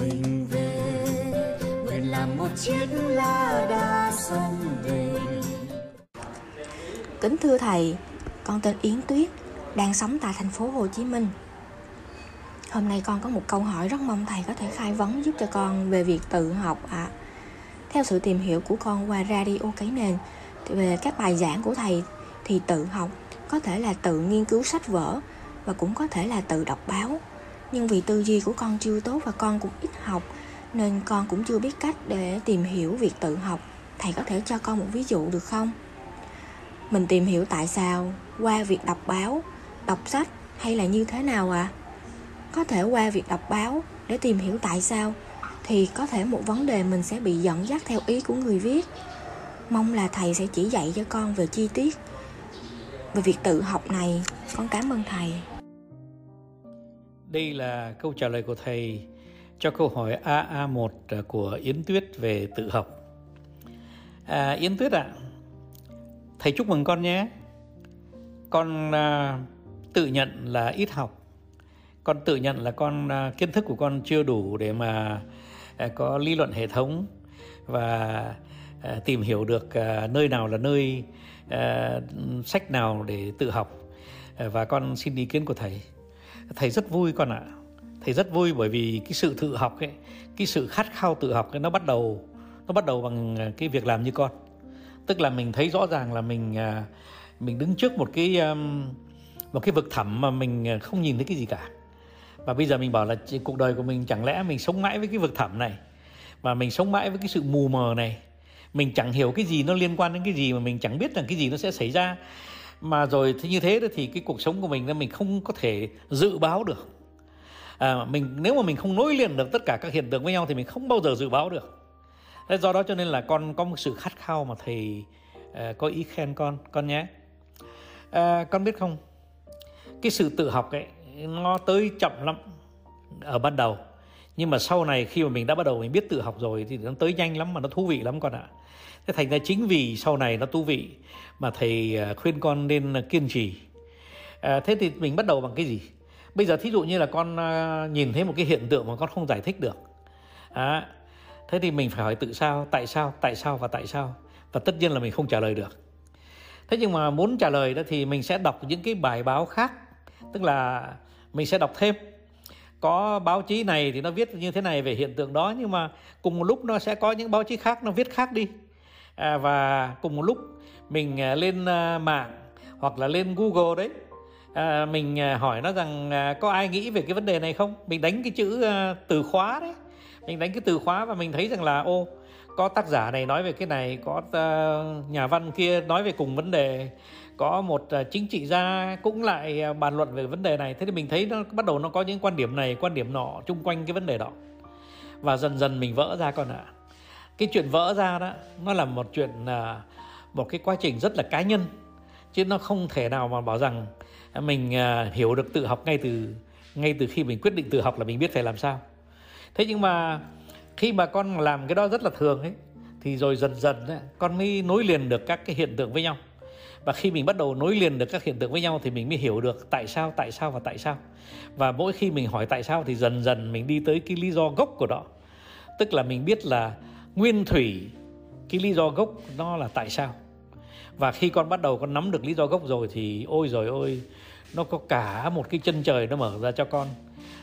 mình về nguyện làm một chiếc lá đa sông về Kính thưa thầy, con tên Yến Tuyết, đang sống tại thành phố Hồ Chí Minh. Hôm nay con có một câu hỏi rất mong thầy có thể khai vấn giúp cho con về việc tự học ạ. À. Theo sự tìm hiểu của con qua radio cái nền về các bài giảng của thầy thì tự học có thể là tự nghiên cứu sách vở và cũng có thể là tự đọc báo. Nhưng vì tư duy của con chưa tốt và con cũng ít học nên con cũng chưa biết cách để tìm hiểu việc tự học. Thầy có thể cho con một ví dụ được không? Mình tìm hiểu tại sao qua việc đọc báo, đọc sách hay là như thế nào ạ? À? Có thể qua việc đọc báo để tìm hiểu tại sao thì có thể một vấn đề mình sẽ bị dẫn dắt theo ý của người viết. Mong là thầy sẽ chỉ dạy cho con về chi tiết về việc tự học này. Con cảm ơn thầy. Đây là câu trả lời của thầy cho câu hỏi AA1 của Yến Tuyết về tự học. À, Yến Tuyết ạ, à, thầy chúc mừng con nhé. Con à, tự nhận là ít học. Con tự nhận là con à, kiến thức của con chưa đủ để mà à, có lý luận hệ thống và à, tìm hiểu được à, nơi nào là nơi à, sách nào để tự học. À, và con xin ý kiến của thầy thầy rất vui con ạ. Thầy rất vui bởi vì cái sự tự học ấy, cái sự khát khao tự học ấy, nó bắt đầu, nó bắt đầu bằng à, cái việc làm như con. Tức là mình thấy rõ ràng là mình à, mình đứng trước một cái một cái vực thẳm mà mình à, không nhìn thấy cái gì cả. Và bây giờ mình bảo là cuộc đời của mình chẳng lẽ mình sống mãi với cái vực thẳm này và mình sống mãi với cái sự mù mờ này? Mình chẳng hiểu cái gì nó liên quan đến cái gì mà mình chẳng biết rằng cái gì nó sẽ xảy ra mà rồi thì như thế thì cái cuộc sống của mình là mình không có thể dự báo được. À, mình nếu mà mình không nối liền được tất cả các hiện tượng với nhau thì mình không bao giờ dự báo được. Thế do đó cho nên là con có một sự khát khao mà thầy uh, có ý khen con con nhé. Uh, con biết không? Cái sự tự học ấy nó tới chậm lắm ở ban đầu nhưng mà sau này khi mà mình đã bắt đầu mình biết tự học rồi thì nó tới nhanh lắm mà nó thú vị lắm con ạ. Thế thành ra chính vì sau này nó thú vị mà thầy à, khuyên con nên kiên trì. À, thế thì mình bắt đầu bằng cái gì? Bây giờ thí dụ như là con à, nhìn thấy một cái hiện tượng mà con không giải thích được. À, thế thì mình phải hỏi tự sao tại sao tại sao và tại sao? Và tất nhiên là mình không trả lời được. Thế nhưng mà muốn trả lời đó thì mình sẽ đọc những cái bài báo khác tức là mình sẽ đọc thêm có báo chí này thì nó viết như thế này về hiện tượng đó nhưng mà cùng một lúc nó sẽ có những báo chí khác nó viết khác đi. À, và cùng một lúc mình à, lên à, mạng hoặc là lên Google đấy à, mình à, hỏi nó rằng có ai nghĩ về cái vấn đề này không? Mình đánh cái chữ từ khóa đấy. Mình đánh cái từ khóa và mình thấy rằng là ô có tác giả này nói về cái này, có ờ, nhà văn kia nói về cùng vấn đề, có một ờ, chính trị gia cũng lại ờ, bàn luận về vấn đề này. Thế thì mình thấy nó bắt đầu nó có những quan điểm này, quan điểm nọ chung quanh cái vấn đề đó. Và dần dần mình vỡ ra con ạ. À cái chuyện vỡ ra đó, nó là một chuyện một cái quá trình rất là cá nhân, chứ nó không thể nào mà bảo rằng mình hiểu được tự học ngay từ ngay từ khi mình quyết định tự học là mình biết phải làm sao. Thế nhưng mà khi mà con làm cái đó rất là thường ấy thì rồi dần dần ấy, con mới nối liền được các cái hiện tượng với nhau. Và khi mình bắt đầu nối liền được các hiện tượng với nhau thì mình mới hiểu được tại sao tại sao và tại sao. Và mỗi khi mình hỏi tại sao thì dần dần mình đi tới cái lý do gốc của nó tức là mình biết là nguyên thủy cái lý do gốc nó là tại sao. Và khi con bắt đầu con nắm được lý do gốc rồi thì ôi rồi ôi nó có cả một cái chân trời nó mở ra cho con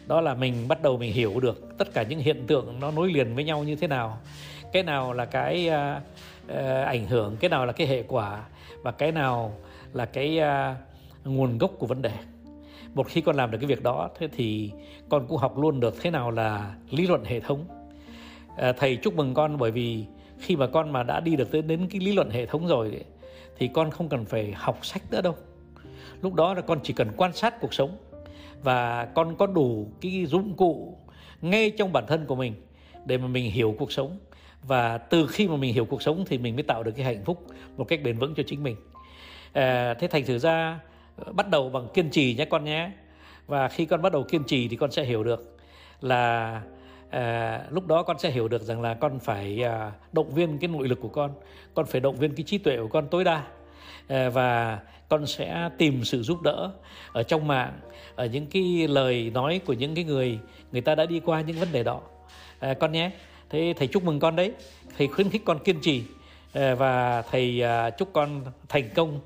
đó là mình bắt đầu mình hiểu được tất cả những hiện tượng nó nối liền với nhau như thế nào. Cái nào là cái uh, uh, ảnh hưởng cái nào là cái hệ quả và cái nào là cái uh, nguồn gốc của vấn đề. Một khi con làm được cái việc đó thế thì con cũng học luôn được thế nào là lý luận hệ thống. À, thầy chúc mừng con bởi vì khi mà con mà đã đi được tới đến cái lý luận hệ thống rồi thì con không cần phải học sách nữa đâu. Lúc đó là con chỉ cần quan sát cuộc sống và con có đủ cái dụng cụ ngay trong bản thân của mình để mà mình hiểu cuộc sống. Và từ khi mà mình hiểu cuộc sống thì mình mới tạo được cái hạnh phúc một cách bền vững cho chính mình. À, thế thành thử ra bắt đầu bằng kiên trì nhé con nhé. Và khi con bắt đầu kiên trì thì con sẽ hiểu được là à, lúc đó con sẽ hiểu được rằng là con phải à, động viên cái nội lực của con. Con phải động viên cái trí tuệ của con tối đa. Ờ, và con sẽ tìm sự giúp đỡ ở trong mạng ở những cái lời nói của những cái người người ta đã đi qua những vấn đề đó. À, con nhé thế thầy chúc mừng con đấy. Thầy khuyến khích con kiên trì ờ, và thầy à, chúc con thành công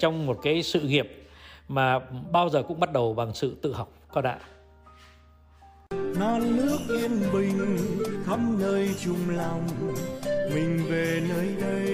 trong một cái sự nghiệp mà bao giờ cũng bắt đầu bằng sự tự học. Con ạ. Non nước yên bình khắp nơi chung lòng mình về nơi đây.